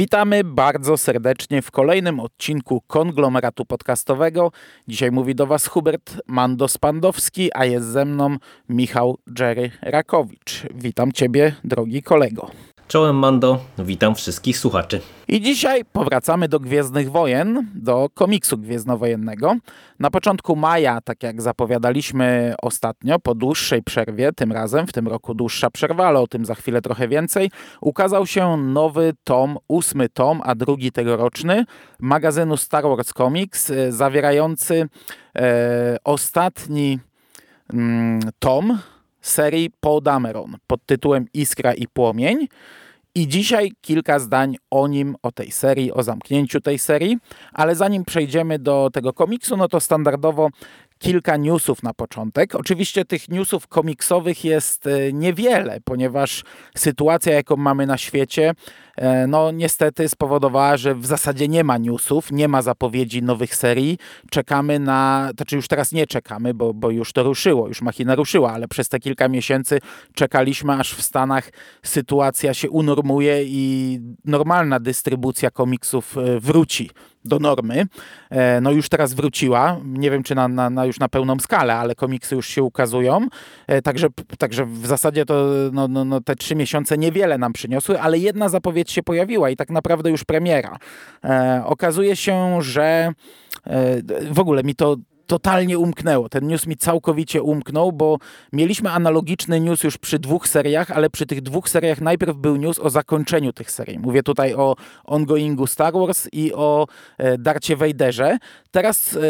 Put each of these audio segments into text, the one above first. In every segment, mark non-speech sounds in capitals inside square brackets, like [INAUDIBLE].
Witamy bardzo serdecznie w kolejnym odcinku konglomeratu podcastowego. Dzisiaj mówi do Was Hubert Mando-Spandowski, a jest ze mną Michał Jerry Rakowicz. Witam Ciebie, drogi kolego. Czołem Mando, witam wszystkich słuchaczy. I dzisiaj powracamy do Gwiezdnych Wojen, do komiksu gwiezdnowojennego. Na początku maja, tak jak zapowiadaliśmy ostatnio, po dłuższej przerwie, tym razem, w tym roku dłuższa przerwa, ale o tym za chwilę trochę więcej, ukazał się nowy tom, ósmy tom, a drugi tegoroczny, magazynu Star Wars Comics, e, zawierający e, ostatni mm, tom serii Paul Dameron pod tytułem Iskra i Płomień. I dzisiaj kilka zdań o nim, o tej serii, o zamknięciu tej serii, ale zanim przejdziemy do tego komiksu, no to standardowo kilka newsów na początek. Oczywiście tych newsów komiksowych jest e, niewiele, ponieważ sytuacja, jaką mamy na świecie, e, no niestety spowodowała, że w zasadzie nie ma newsów, nie ma zapowiedzi nowych serii. Czekamy na, to czy już teraz nie czekamy, bo, bo już to ruszyło, już machina ruszyła, ale przez te kilka miesięcy czekaliśmy, aż w Stanach sytuacja się unormuje i normalna dystrybucja komiksów e, wróci do normy. No już teraz wróciła. Nie wiem, czy na, na, na, już na pełną skalę, ale komiksy już się ukazują. Także, także w zasadzie to no, no, no, te trzy miesiące niewiele nam przyniosły, ale jedna zapowiedź się pojawiła i tak naprawdę już premiera. E, okazuje się, że e, w ogóle mi to totalnie umknęło. Ten news mi całkowicie umknął, bo mieliśmy analogiczny news już przy dwóch seriach, ale przy tych dwóch seriach najpierw był news o zakończeniu tych serii. Mówię tutaj o ongoingu Star Wars i o e, Darcie Vaderze. Teraz e,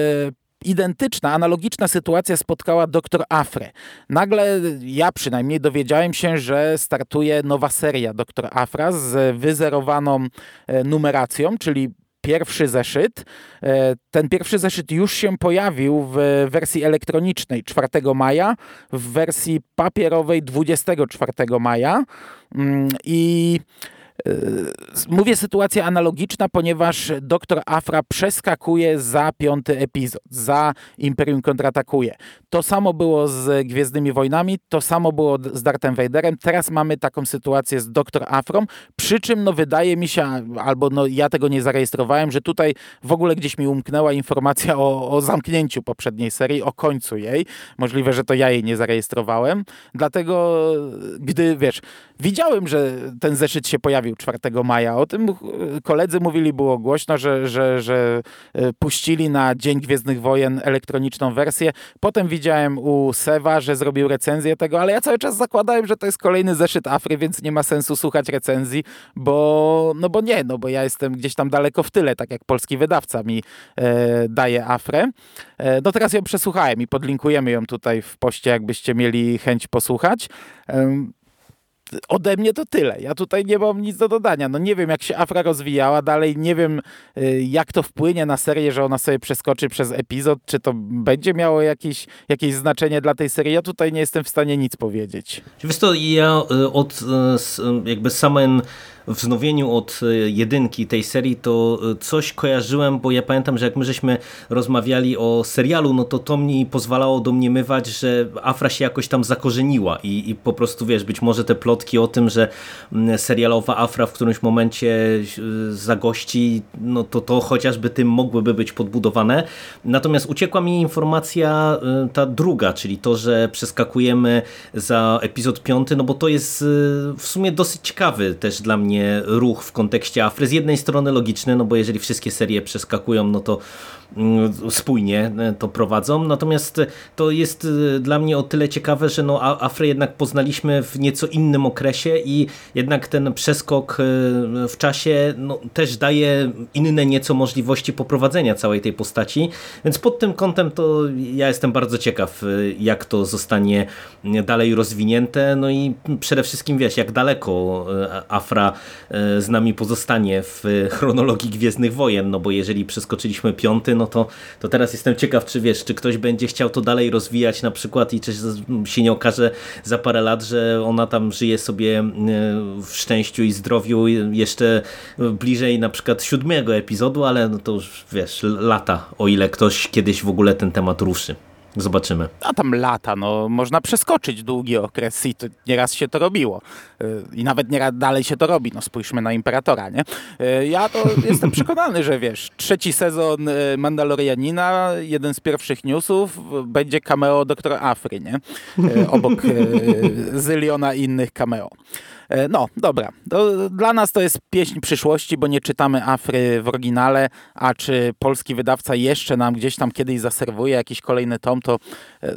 identyczna, analogiczna sytuacja spotkała doktor Afre. Nagle ja przynajmniej dowiedziałem się, że startuje nowa seria doktor Afra z wyzerowaną e, numeracją, czyli pierwszy zeszyt. Ten pierwszy zeszyt już się pojawił w wersji elektronicznej 4 maja, w wersji papierowej 24 maja i Mówię sytuacja analogiczna, ponieważ doktor Afra przeskakuje za piąty epizod, za Imperium kontratakuje. To samo było z Gwiezdnymi Wojnami, to samo było z Darthem Vaderem. Teraz mamy taką sytuację z doktor Afrą, przy czym no wydaje mi się, albo no ja tego nie zarejestrowałem, że tutaj w ogóle gdzieś mi umknęła informacja o, o zamknięciu poprzedniej serii, o końcu jej. Możliwe, że to ja jej nie zarejestrowałem. Dlatego, gdy wiesz, widziałem, że ten zeszyt się pojawił 4 maja. O tym koledzy mówili, było głośno, że, że, że e, puścili na Dzień Gwiezdnych Wojen elektroniczną wersję. Potem widziałem u Sewa, że zrobił recenzję tego, ale ja cały czas zakładałem, że to jest kolejny zeszyt Afry, więc nie ma sensu słuchać recenzji, bo no bo nie, no bo ja jestem gdzieś tam daleko w tyle, tak jak polski wydawca mi e, daje Afrę. E, no teraz ją przesłuchałem i podlinkujemy ją tutaj w poście, jakbyście mieli chęć posłuchać. E, ode mnie to tyle. Ja tutaj nie mam nic do dodania. No nie wiem, jak się Afra rozwijała dalej, nie wiem, y, jak to wpłynie na serię, że ona sobie przeskoczy przez epizod, czy to będzie miało jakieś, jakieś znaczenie dla tej serii. Ja tutaj nie jestem w stanie nic powiedzieć. Wiesz to, ja y, od y, jakby samym wznowieniu od e, jedynki tej serii, to e, coś kojarzyłem, bo ja pamiętam, że jak my żeśmy rozmawiali o serialu, no to to mi pozwalało domniemywać, że Afra się jakoś tam zakorzeniła i, i po prostu wiesz, być może te plotki o tym, że serialowa Afra w którymś momencie e, zagości, no to to chociażby tym mogłyby być podbudowane. Natomiast uciekła mi informacja ta druga, czyli to, że przeskakujemy za epizod piąty, no bo to jest w sumie dosyć ciekawy też dla mnie ruch w kontekście Afry. Z jednej strony logiczny, no bo jeżeli wszystkie serie przeskakują, no to spójnie e, to prowadzą. Natomiast to jest e, dla mnie o tyle ciekawe, że no Afrę jednak poznaliśmy w nieco innym okresie i jednak ten przeskok e, w czasie no, też daje inne nieco możliwości poprowadzenia całej tej postaci. Więc pod tym kątem to ja jestem bardzo ciekaw, jak to zostanie dalej rozwinięte. No i przede wszystkim wiesz, jak daleko Afra z nami pozostanie w chronologii Gwiezdnych Wojen, no bo jeżeli przeskoczyliśmy piąty, no to, to teraz jestem ciekaw, czy wiesz, czy ktoś będzie chciał to dalej rozwijać na przykład i czy się nie okaże za parę lat, że ona tam żyje sobie w szczęściu i zdrowiu jeszcze bliżej na przykład siódmego epizodu, ale no to już wiesz, lata, o ile ktoś kiedyś w ogóle ten temat ruszy. Zobaczymy. A tam lata, no można przeskoczyć długi okres i to nieraz się to robiło. Y, I nawet nieraz dalej się to robi. No spójrzmy na Imperatora, nie? Y, ja to [LAUGHS] jestem przekonany, że wiesz, trzeci sezon y, Mandalorianina, jeden z pierwszych newsów, będzie cameo doktora Afry, nie? Obok [LAUGHS] zyliona innych cameo. E, no, dobra. To, dla nas to jest pieśń przyszłości, bo nie czytamy Afry w oryginale, a czy polski wydawca jeszcze nam gdzieś tam kiedyś zaserwuje jakiś kolejny tom, to e,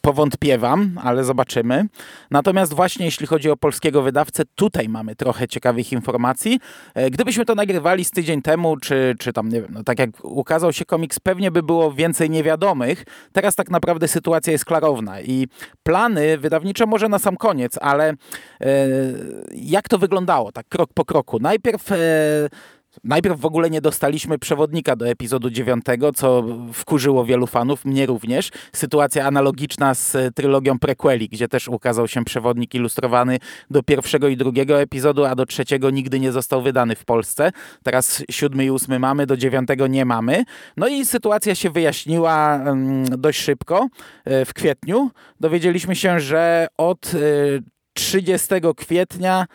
powątpiewam, ale zobaczymy. Natomiast właśnie jeśli chodzi o polskiego wydawcę, tutaj mamy trochę ciekawych informacji. E, gdybyśmy to nagrywali z tydzień temu, czy, czy tam, nie wiem, no tak jak ukazał się komiks, pewnie by było więcej niewiadomych. Teraz tak naprawdę sytuacja jest klarowna i plany wydawnicze może na sam koniec, ale jak to wyglądało, tak krok po kroku. Najpierw e, Najpierw w ogóle nie dostaliśmy przewodnika do epizodu 9, co wkurzyło wielu fanów, mnie również. Sytuacja analogiczna z trylogią prequeli, gdzie też ukazał się przewodnik ilustrowany do pierwszego i drugiego epizodu, a do trzeciego nigdy nie został wydany w Polsce. Teraz siódmy i ósmy mamy, do dziewiątego nie mamy. No i sytuacja się wyjaśniła mm, dość szybko. E, w kwietniu dowiedzieliśmy się, że od e, 30 kwietnia,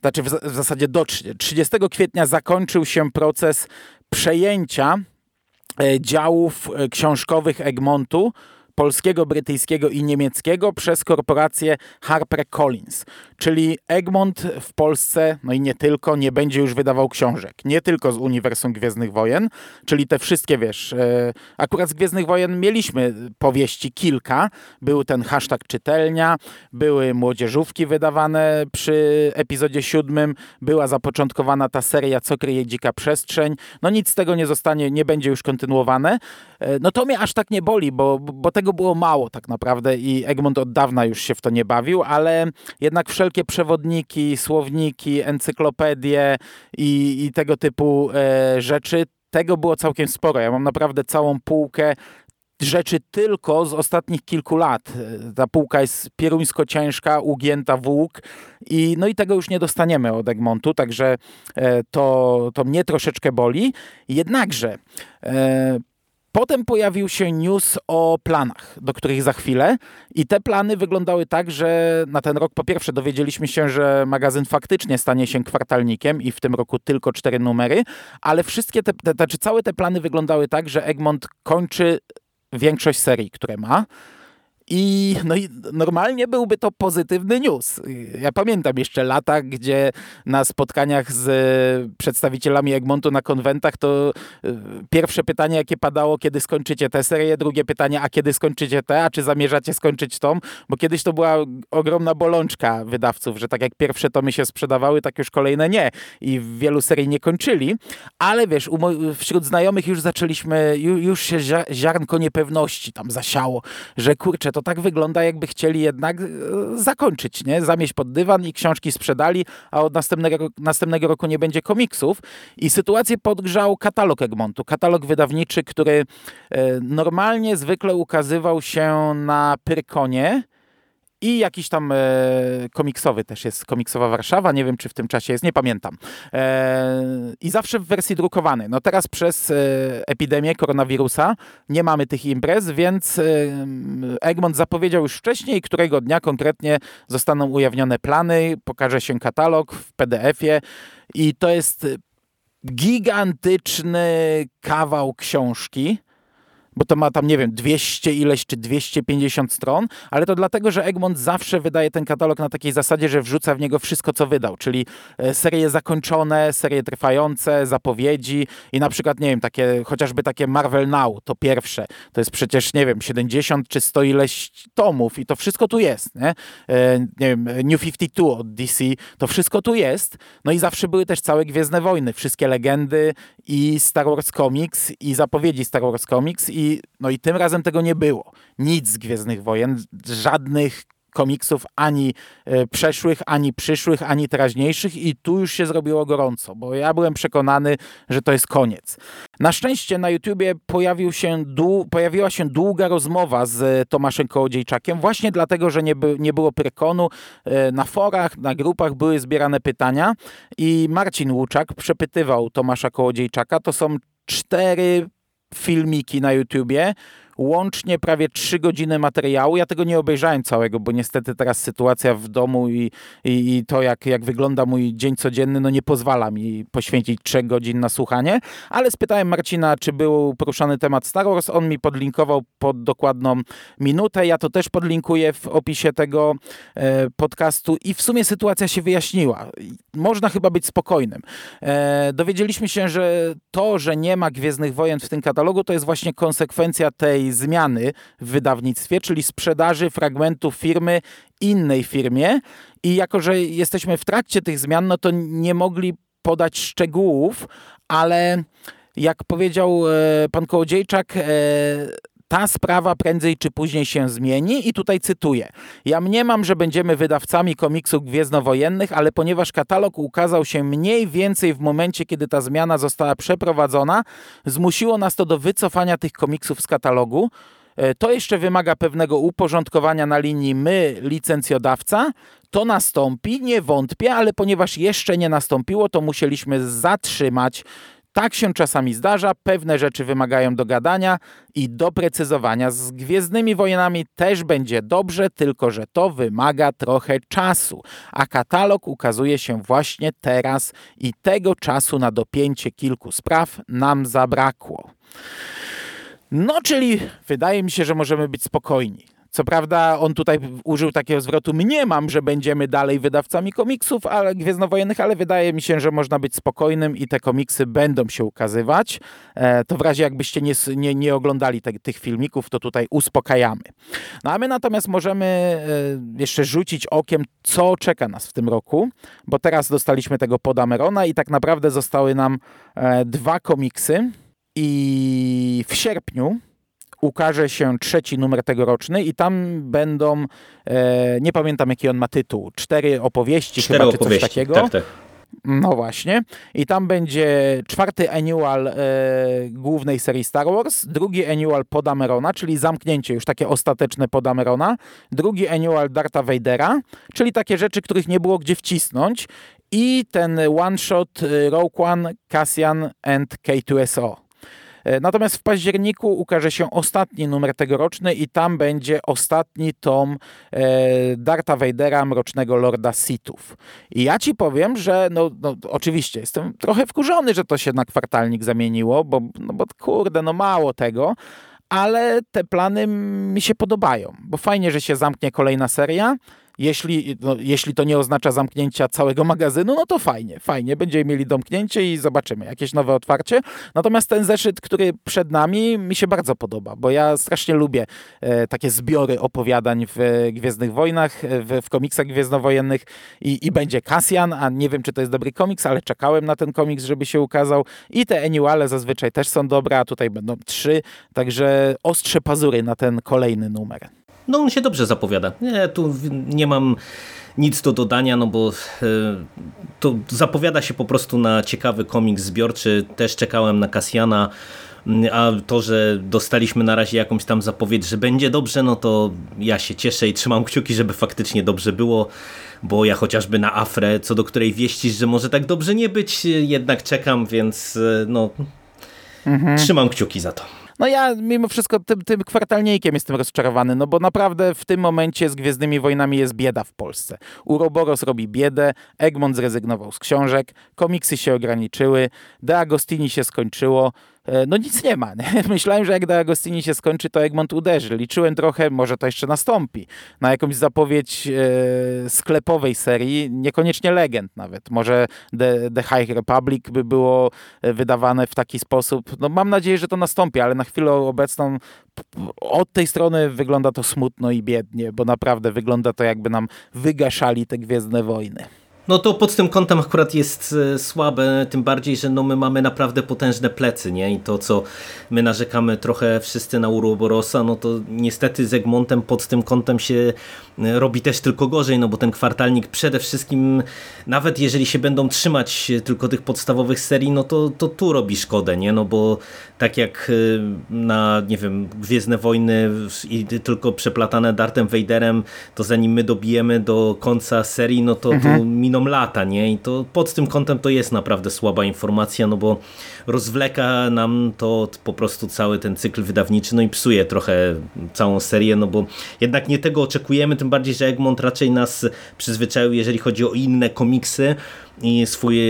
znaczy w, w zasadzie do 30 kwietnia zakończył się proces przejęcia e, działów e, książkowych Egmontu polskiego, brytyjskiego i niemieckiego przez korporację HarperCollins. Czyli Egmont w Polsce, no i nie tylko, nie będzie już wydawał książek. Nie tylko z uniwersum Gwiezdnych Wojen, czyli te wszystkie, wiesz, e, akurat z Gwiezdnych Wojen mieliśmy powieści kilka. Był ten hashtag czytelnia, były młodzieżówki wydawane przy epizodzie siódmym, była zapoczątkowana ta seria Co kryje dzika przestrzeń. No nic z tego nie zostanie, nie będzie już kontynuowane. E, no to mnie aż tak nie boli, bo, bo tego było mało tak naprawdę i Egmont od dawna już się w to nie bawił, ale jednak wszelkie przewodniki, słowniki, encyklopedie i, i tego typu e, rzeczy tego było całkiem sporo. Ja mam naprawdę całą półkę rzeczy tylko z ostatnich kilku lat. E, ta półka jest pieruńsko ciężka, ugięta w łuk i, no i tego już nie dostaniemy od Egmontu, także e, to, to mnie troszeczkę boli. Jednakże e, Potem pojawił się news o planach, do których za chwilę i te plany wyglądały tak, że na ten rok po pierwsze dowiedzieliśmy się, że magazyn faktycznie stanie się kwartalnikiem i w tym roku tylko cztery numery, ale wszystkie te, te znaczy całe te plany wyglądały tak, że Egmont kończy większość serii, które ma. I, no i normalnie byłby to pozytywny news. Ja pamiętam jeszcze lata, gdzie na spotkaniach z przedstawicielami Egmontu na konwentach, to y, pierwsze pytanie, jakie padało, kiedy skończycie tę serię, drugie pytanie, a kiedy skończycie tę, a czy zamierzacie skończyć tą? Bo kiedyś to była ogromna bolączka wydawców, że tak jak pierwsze tomy się sprzedawały, tak już kolejne nie. I wielu serii nie kończyli. Ale wiesz, wśród znajomych już zaczęliśmy, już się ziarnko niepewności tam zasiało, że kurczę, to to tak wygląda, jakby chcieli jednak e, zakończyć, nie? Zamieść pod dywan i książki sprzedali, a od następnego, następnego roku nie będzie komiksów. I sytuację podgrzał katalog Egmontu, katalog wydawniczy, który e, normalnie zwykle ukazywał się na Pyrkonie, i jakiś tam e, komiksowy też jest, komiksowa Warszawa, nie wiem czy w tym czasie jest, nie pamiętam. E, I zawsze w wersji drukowanej. No teraz przez e, epidemię koronawirusa nie mamy tych imprez, więc e, Egmont zapowiedział już wcześniej, którego dnia konkretnie zostaną ujawnione plany, pokaże się katalog w PDF-ie i to jest gigantyczny kawał książki bo to ma tam, nie wiem, 200 ileś czy 250 stron, ale to dlatego, że Egmont zawsze wydaje ten katalog na takiej zasadzie, że wrzuca w niego wszystko, co wydał, czyli e, serie zakończone, serie trwające, zapowiedzi i na przykład, nie wiem, takie, chociażby takie Marvel Now, to pierwsze, to jest przecież, nie wiem, 70 czy 100 ileś tomów i to wszystko tu jest, nie? E, nie wiem, New 52 od DC, to wszystko tu jest, no i zawsze były też całe Gwiezdne Wojny, wszystkie legendy i Star Wars Comics i zapowiedzi Star Wars Comics i no i tym razem tego nie było. Nic z Gwiezdnych Wojen, żadnych komiksów ani e, przeszłych, ani przyszłych, ani teraźniejszych i tu już się zrobiło gorąco, bo ja byłem przekonany, że to jest koniec. Na szczęście na YouTubie pojawił się pojawiła się długa rozmowa z Tomaszem Kołodziejczakiem, właśnie dlatego, że nie, by, nie było prekonu. E, na forach, na grupach były zbierane pytania i Marcin Łuczak przepytywał Tomasza Kołodziejczaka. To są cztery filmiki na YouTubie, łącznie prawie 3 godziny materiału. Ja tego nie obejrzałem całego, bo niestety teraz sytuacja w domu i, i, i, to, jak, jak wygląda mój dzień codzienny, no nie pozwala mi poświęcić 3 godzin na słuchanie, ale spytałem Marcina, czy był poruszany temat Star Wars. On mi podlinkował pod dokładną minutę. Ja to też podlinkuję w opisie tego e, podcastu i w sumie sytuacja się wyjaśniła. Można chyba być spokojnym. E, dowiedzieliśmy się, że to, że nie ma Gwiezdnych Wojen w tym katalogu, to jest właśnie konsekwencja tej zmiany w wydawnictwie, czyli sprzedaży fragmentów firmy innej firmie. I jako, że jesteśmy w trakcie tych zmian, no to nie mogli podać szczegółów, ale jak powiedział e, pan Kołodziejczak, e, ta sprawa prędzej czy później się zmieni i tutaj cytuję. Ja mniemam, że będziemy wydawcami komiksów gwiezdnowojennych, ale ponieważ katalog ukazał się mniej więcej w momencie, kiedy ta zmiana została przeprowadzona, zmusiło nas to do wycofania tych komiksów z katalogu. E, to jeszcze wymaga pewnego uporządkowania na linii my, licencjodawca. To nastąpi, nie wątpię, ale ponieważ jeszcze nie nastąpiło, to musieliśmy zatrzymać tak się czasami zdarza, pewne rzeczy wymagają dogadania i doprecyzowania. Z Gwiezdnymi Wojnami też będzie dobrze, tylko że to wymaga trochę czasu, a katalog ukazuje się właśnie teraz i tego czasu na dopięcie kilku spraw nam zabrakło. No, czyli wydaje mi się, że możemy być spokojni. Co prawda on tutaj użył takiego zwrotu mniemam, że będziemy dalej wydawcami komiksów ale gwiezdnowojennych, ale wydaje mi się, że można być spokojnym i te komiksy będą się ukazywać. E, to w razie jakbyście nie, nie, nie oglądali te, tych filmików, to tutaj uspokajamy. No a my natomiast możemy e, jeszcze rzucić okiem, co czeka nas w tym roku, bo teraz dostaliśmy tego Podamerona i tak naprawdę zostały nam e, dwa komiksy i w sierpniu ukaże się trzeci numer tegoroczny i tam będą, e, nie pamiętam jaki on ma tytuł, cztery opowieści cztery chyba, opowieści. czy coś takiego. Tak, tak. No właśnie. I tam będzie czwarty annual e, głównej serii Star Wars, drugi annual Podamerona, czyli zamknięcie już takie ostateczne Podamerona, drugi annual Darta Vadera, czyli takie rzeczy, których nie było gdzie wcisnąć i ten one-shot e, Rogue One, Cassian and K2SO. E, natomiast w październiku ukaże się ostatni numer tegoroczny i tam będzie ostatni tom e, Darta Vadera, Mrocznego Lorda Sithów. I ja ci powiem, że no, no, oczywiście jestem trochę wkurzony, że to się na kwartalnik zamieniło, bo, no, bo kurde, no mało tego, ale te plany mi się podobają, bo fajnie, że się zamknie kolejna seria, jeśli, no, jeśli to nie oznacza zamknięcia całego magazynu, no to fajnie, fajnie. Będziemy mieli domknięcie i zobaczymy jakieś nowe otwarcie. Natomiast ten zeszyt, który przed nami, mi się bardzo podoba, bo ja strasznie lubię e, takie zbiory opowiadań w Gwiezdnych Wojnach, w, w komiksach gwiezdnowojennych i, i będzie Cassian, a nie wiem, czy to jest dobry komiks, ale czekałem na ten komiks, żeby się ukazał. I te annuale zazwyczaj też są dobre, a tutaj będą trzy, także ostrze pazury na ten kolejny numer. No on się dobrze zapowiada. Nie, tu nie mam nic do dodania, no bo e, to zapowiada się po prostu na ciekawy komiks zbiorczy. Też czekałem na Kasjana, a to, że dostaliśmy na razie jakąś tam zapowiedź, że będzie dobrze, no to ja się cieszę i trzymam kciuki, żeby faktycznie dobrze było, bo ja chociażby na Afrę, co do której wieścisz, że może tak dobrze nie być, jednak czekam, więc e, no mhm. trzymam kciuki za to. No ja mimo wszystko tym, tym kwartalniejkiem jestem rozczarowany, no bo naprawdę w tym momencie z Gwiezdnymi Wojnami jest bieda w Polsce. Uroboros robi biedę, Egmont zrezygnował z książek, komiksy się ograniczyły, De Agostini się skończyło, no nic nie ma. Nie? [LAUGHS] Myślałem, że jak De Agostini się skończy, to Egmont uderzy. Liczyłem trochę, może to jeszcze nastąpi, na jakąś zapowiedź e, sklepowej serii, niekoniecznie legend nawet. Może The, The High Republic by było e, wydawane w taki sposób. No mam nadzieję, że to nastąpi, ale na chwilę obecną od tej strony wygląda to smutno i biednie, bo naprawdę wygląda to jakby nam wygaszali te Gwiezdne Wojny. No to pod tym kątem akurat jest e, słabe, tym bardziej, że no my mamy naprawdę potężne plecy, nie? I to, co my narzekamy trochę wszyscy na Uroborosa, no to niestety z Egmontem pod tym kątem się e, robi też tylko gorzej, no bo ten kwartalnik przede wszystkim, nawet jeżeli się będą trzymać tylko tych podstawowych serii, no to, to tu robi szkodę, nie? No bo tak jak e, na, nie wiem, Gwiezdne Wojny i tylko przeplatane Dartem Vaderem, to zanim my dobijemy do końca serii, no to mhm. tu miną lata, nie? I to pod tym kątem to jest naprawdę słaba informacja, no bo rozwleka nam to po prostu cały ten cykl wydawniczy, no i psuje trochę całą serię, no bo jednak nie tego oczekujemy, tym bardziej, że Egmont raczej nas przyzwyczaił, jeżeli chodzi o inne komiksy, i swój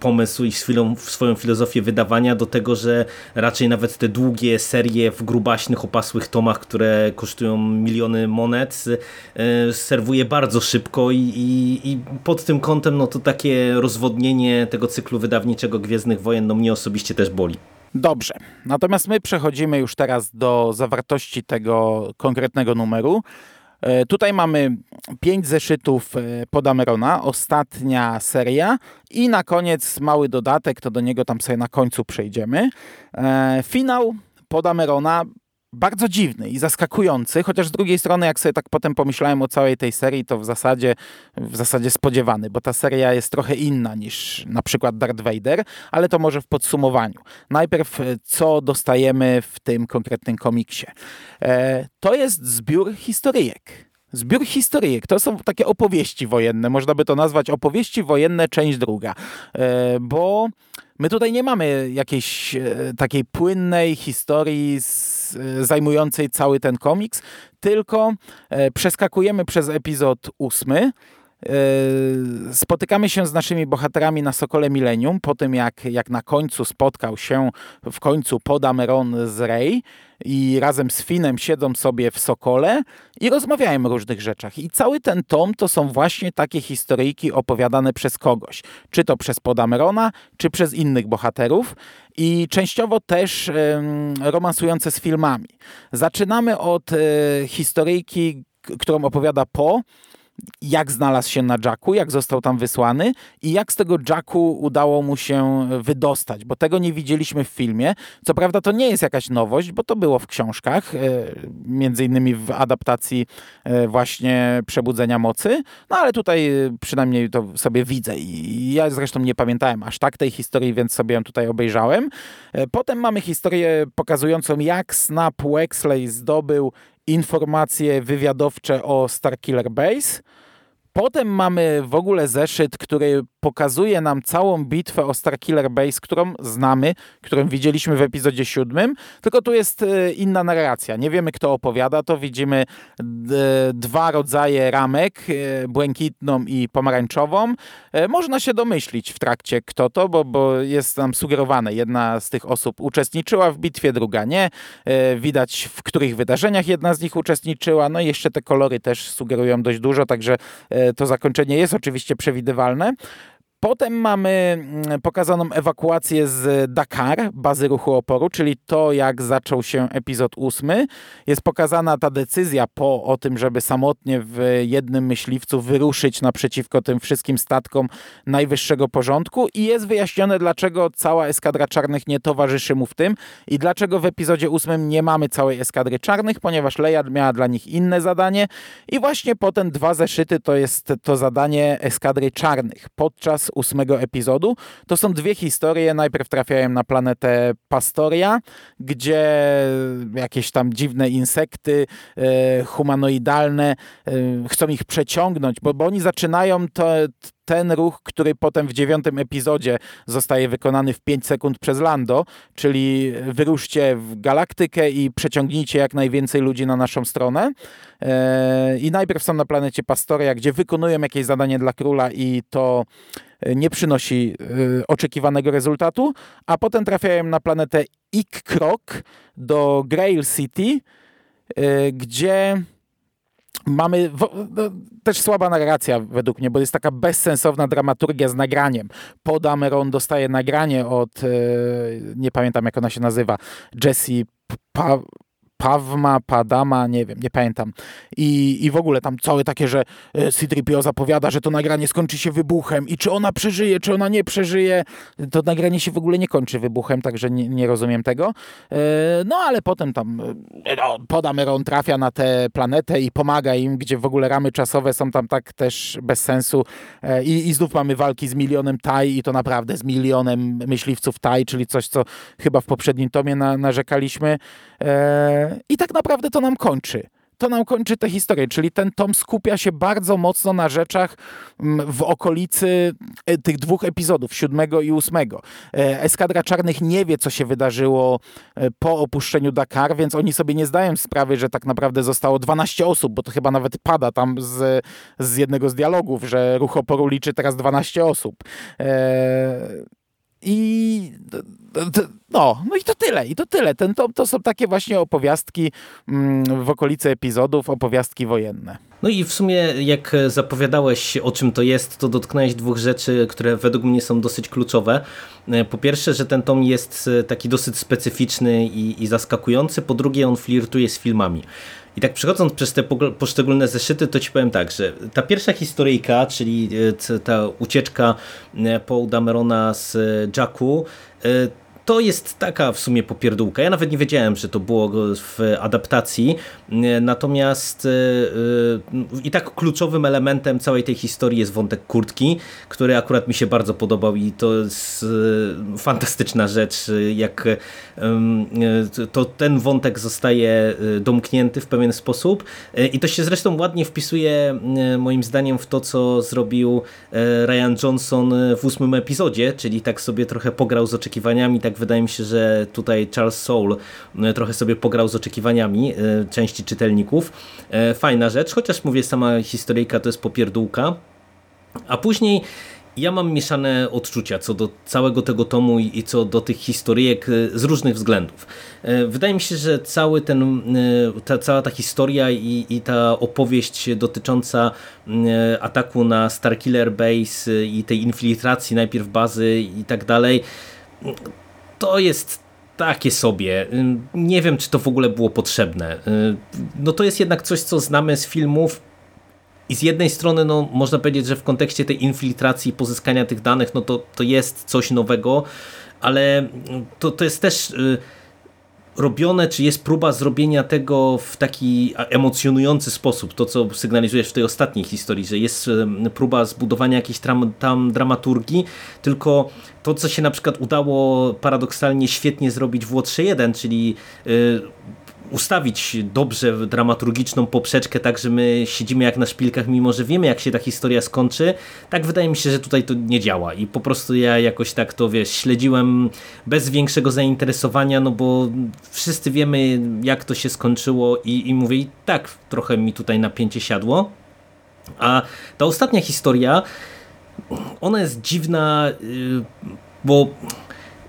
pomysł i swoją filozofię wydawania do tego, że raczej nawet te długie serie w grubaśnych, opasłych tomach, które kosztują miliony monet, e, serwuje bardzo szybko i, i, i pod tym kątem no to takie rozwodnienie tego cyklu wydawniczego Gwiezdnych Wojen no mnie osobiście też boli. Dobrze, natomiast my przechodzimy już teraz do zawartości tego konkretnego numeru. E, tutaj mamy pięć zeszytów e, Podamerona, ostatnia seria i na koniec mały dodatek, to do niego tam sobie na końcu przejdziemy. E, finał Podamerona bardzo dziwny i zaskakujący, chociaż z drugiej strony, jak sobie tak potem pomyślałem o całej tej serii, to w zasadzie, w zasadzie spodziewany, bo ta seria jest trochę inna niż na przykład Darth Vader, ale to może w podsumowaniu. Najpierw, e, co dostajemy w tym konkretnym komiksie. E, to jest zbiór historyjek. Zbiór historyjek to są takie opowieści wojenne, można by to nazwać opowieści wojenne, część druga, e, bo my tutaj nie mamy jakiejś e, takiej płynnej historii z, zajmującej cały ten komiks, tylko przeskakujemy przez epizod ósmy, spotykamy się z naszymi bohaterami na Sokole Millennium, po tym jak, jak na końcu spotkał się w końcu Podameron z Rey i razem z Finem siedzą sobie w Sokole i rozmawiają o różnych rzeczach. I cały ten tom to są właśnie takie historyjki opowiadane przez kogoś. Czy to przez Podamerona, czy przez innych bohaterów i częściowo też romansujące z filmami. Zaczynamy od e, historyjki, którą opowiada Po, jak znalazł się na Jacku, jak został tam wysłany i jak z tego Jacku udało mu się wydostać, bo tego nie widzieliśmy w filmie. Co prawda to nie jest jakaś nowość, bo to było w książkach, e, między innymi w adaptacji e, właśnie Przebudzenia Mocy, no ale tutaj e, przynajmniej to sobie widzę i ja zresztą nie pamiętałem aż tak tej historii, więc sobie ją tutaj obejrzałem. Potem mamy historię pokazującą jak Snap Wexley zdobył informacje wywiadowcze o Starkiller Base. Potem mamy w ogóle zeszyt, który pokazuje nam całą bitwę o Starkiller Base, którą znamy, którą widzieliśmy w epizodzie siódmym, tylko tu jest e, inna narracja. Nie wiemy, kto opowiada to. Widzimy dwa rodzaje ramek, e, błękitną i pomarańczową. E, można się domyślić w trakcie, kto to, bo, bo jest nam sugerowane. Jedna z tych osób uczestniczyła w bitwie, druga nie. Widać, w których wydarzeniach jedna z nich uczestniczyła. No i jeszcze te kolory też sugerują dość dużo, także to zakończenie jest oczywiście przewidywalne. Potem mamy mm, pokazaną ewakuację z Dakar, bazy ruchu oporu, czyli to, jak zaczął się epizod ósmy. Jest pokazana ta decyzja po o tym, żeby samotnie w jednym myśliwcu wyruszyć naprzeciwko tym wszystkim statkom najwyższego porządku i jest wyjaśnione, dlaczego cała eskadra czarnych nie towarzyszy mu w tym i dlaczego w epizodzie ósmym nie mamy całej eskadry czarnych, ponieważ Leia miała dla nich inne zadanie i właśnie potem dwa zeszyty to jest to zadanie eskadry czarnych. Podczas ósmego epizodu. To są dwie historie. Najpierw trafiają na planetę Pastoria, gdzie jakieś tam dziwne insekty e, humanoidalne e, chcą ich przeciągnąć, bo, bo oni zaczynają to, ten ruch, który potem w dziewiątym epizodzie zostaje wykonany w 5 sekund przez Lando, czyli wyruszcie w galaktykę i przeciągnijcie jak najwięcej ludzi na naszą stronę. E, I najpierw są na planecie Pastoria, gdzie wykonują jakieś zadanie dla króla i to nie przynosi y, oczekiwanego rezultatu, a potem trafiają na planetę Ik-Krok do Grail City, gdzie mamy no, też słaba narracja według mnie, bo jest taka bezsensowna dramaturgia z nagraniem. Podameron dostaje nagranie od, y, nie pamiętam jak ona się nazywa, Jessie pa Pawma, Padama, nie wiem, nie pamiętam. I, i w ogóle tam całe takie, że e, C-3PO zapowiada, że to nagranie skończy się wybuchem i czy ona przeżyje, czy ona nie przeżyje. To nagranie się w ogóle nie kończy wybuchem, także nie, nie rozumiem tego. E, no ale potem tam e, no, Podameron trafia na tę planetę i pomaga im, gdzie w ogóle ramy czasowe są tam tak też bez sensu. I, i znów mamy walki z milionem Taj i to naprawdę z milionem myśliwców Taj, czyli coś, co chyba w poprzednim tomie na, narzekaliśmy. I tak naprawdę to nam kończy to nam kończy tę historię, czyli ten tom skupia się bardzo mocno na rzeczach mm, w okolicy e, tych dwóch epizodów, siódmego i ósmego. E, Eskadra Czarnych nie wie, co się wydarzyło e, po opuszczeniu Dakar, więc oni sobie nie zdają sprawy, że tak naprawdę zostało 12 osób, bo to chyba nawet pada tam z, z jednego z dialogów, że ruch oporu liczy teraz 12 osób. I no, no i to tyle, i to tyle. Ten, to, to są takie właśnie opowiastki mm, w okolicy epizodów, opowiastki wojenne. No i w sumie jak zapowiadałeś o czym to jest, to dotknąłeś dwóch rzeczy, które według mnie są dosyć kluczowe. Po pierwsze, że ten tom jest taki dosyć specyficzny i, i zaskakujący, po drugie on flirtuje z filmami. I tak przechodząc przez te poszczególne zeszyty, to ci powiem tak, że ta pierwsza historyjka, czyli e, ta ucieczka e, Paul Damerona z e, Jacku, to jest taka w sumie popierdółka. Ja nawet nie wiedziałem, że to było w adaptacji, natomiast e, e, i tak kluczowym elementem całej tej historii jest wątek kurtki, który akurat mi się bardzo podobał i to jest e, fantastyczna rzecz, jak to ten wątek zostaje domknięty w pewien sposób i to się zresztą ładnie wpisuje moim zdaniem w to, co zrobił Ryan Johnson w ósmym epizodzie, czyli tak sobie trochę pograł z oczekiwaniami, tak wydaje mi się, że tutaj Charles Soule e, trochę sobie pograł z oczekiwaniami e, części czytelników. E, fajna rzecz, chociaż mówię, sama historyjka to jest popierdółka. A później ja mam mieszane odczucia co do całego tego tomu i co do tych historyjek z różnych względów. Wydaje mi się, że cały ten, ta, cała ta historia i, i ta opowieść dotycząca ataku na Starkiller Base i tej infiltracji najpierw bazy i tak dalej, to jest takie sobie. Nie wiem, czy to w ogóle było potrzebne. No to jest jednak coś, co znamy z filmów i z jednej strony no, można powiedzieć, że w kontekście tej infiltracji pozyskania tych danych, no to, to jest coś nowego, ale to, to jest też y, robione, czy jest próba zrobienia tego w taki emocjonujący sposób, to co sygnalizujesz w tej ostatniej historii, że jest próba zbudowania jakiejś tam, tam dramaturgii, tylko to, co się na przykład udało paradoksalnie świetnie zrobić w Łotrze 1, czyli y, ustawić dobrze dramaturgiczną poprzeczkę, tak że my siedzimy jak na szpilkach, mimo że wiemy jak się ta historia skończy, tak wydaje mi się, że tutaj to nie działa. I po prostu ja jakoś tak to wiesz, śledziłem bez większego zainteresowania, no bo wszyscy wiemy jak to się skończyło i, i mówię i tak trochę mi tutaj napięcie siadło, a ta ostatnia historia ona jest dziwna, yy, bo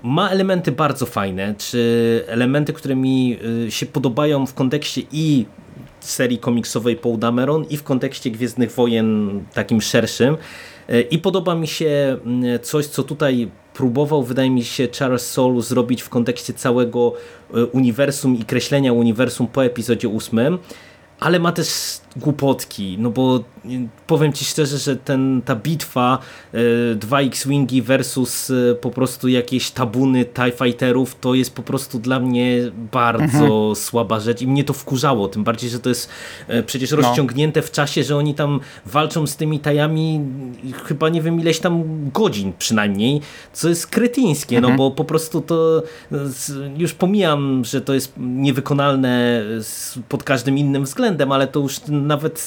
ma elementy bardzo fajne, czy elementy, które mi y, się podobają w kontekście i serii komiksowej Paul Dameron i w kontekście Gwiezdnych Wojen takim szerszym. Y, I podoba mi się y, coś, co tutaj próbował, wydaje mi się, Charles Soule zrobić w kontekście całego uniwersum i kreślenia uniwersum po epizodzie ósmym, ale ma też głupotki, no bo powiem Ci szczerze, że ten, ta bitwa y, dwa X-Wingi versus y, po prostu jakieś tabuny TIE Fighterów to jest po prostu dla mnie bardzo mhm. słaba rzecz i mnie to wkurzało, tym bardziej, że to jest y, przecież no. rozciągnięte w czasie, że oni tam walczą z tymi tajami chyba nie wiem ileś tam godzin przynajmniej, co jest kretyńskie, no mhm. no bo po prostu to już pomijam, że to jest niewykonalne pod każdym innym względem, ale to już nawet